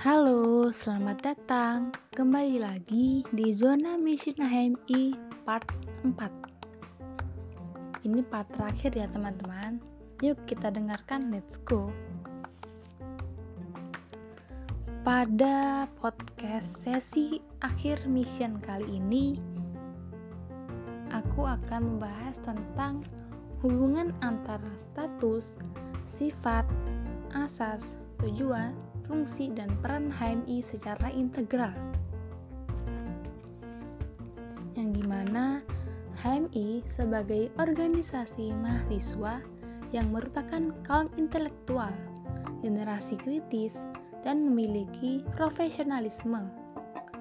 Halo, selamat datang. Kembali lagi di zona mission HMI part 4 Ini part terakhir ya teman-teman. Yuk kita dengarkan, let's go. Pada podcast sesi akhir mission kali ini Aku akan membahas tentang hubungan antara status, sifat, asas, tujuan, fungsi dan peran HMI secara integral. Yang di mana HMI sebagai organisasi mahasiswa yang merupakan kaum intelektual, generasi kritis, dan memiliki profesionalisme,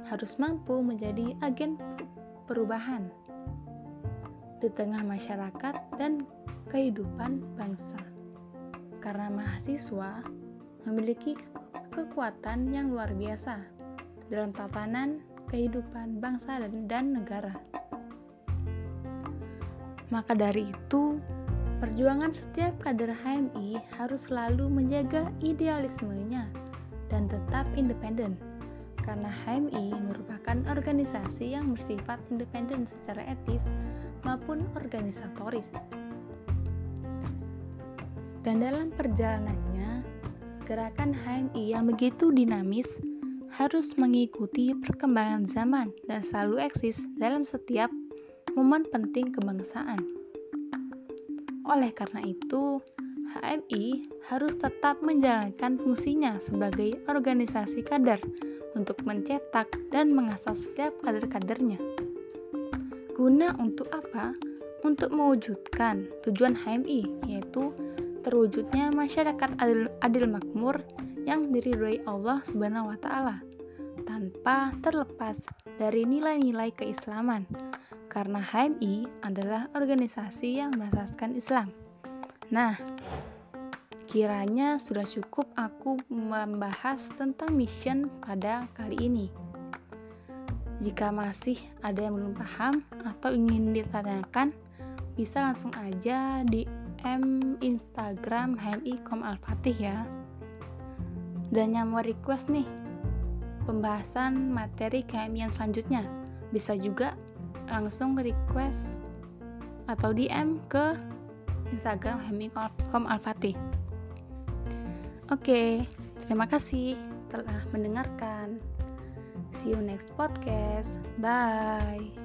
harus mampu menjadi agen perubahan di tengah masyarakat dan kehidupan bangsa. Karena mahasiswa memiliki kekuatan yang luar biasa dalam tatanan kehidupan bangsa dan, negara. Maka dari itu, perjuangan setiap kader HMI harus selalu menjaga idealismenya dan tetap independen karena HMI merupakan organisasi yang bersifat independen secara etis maupun organisatoris. Dan dalam perjalanannya, gerakan HMI yang begitu dinamis harus mengikuti perkembangan zaman dan selalu eksis dalam setiap momen penting kebangsaan. Oleh karena itu, HMI harus tetap menjalankan fungsinya sebagai organisasi kader untuk mencetak dan mengasah setiap kader-kadernya. Guna untuk apa? Untuk mewujudkan tujuan HMI, yaitu terwujudnya masyarakat adil, adil makmur yang diridhoi Allah Subhanahu wa taala tanpa terlepas dari nilai-nilai keislaman karena HMI adalah organisasi yang berasaskan Islam. Nah, kiranya sudah cukup aku membahas tentang mission pada kali ini. Jika masih ada yang belum paham atau ingin ditanyakan, bisa langsung aja di DM Instagram HMI.com Al-Fatih ya. Dan yang mau request nih pembahasan materi KMI yang selanjutnya, bisa juga langsung request atau DM ke Instagram HMI.com Al-Fatih. Oke, terima kasih telah mendengarkan. See you next podcast. Bye.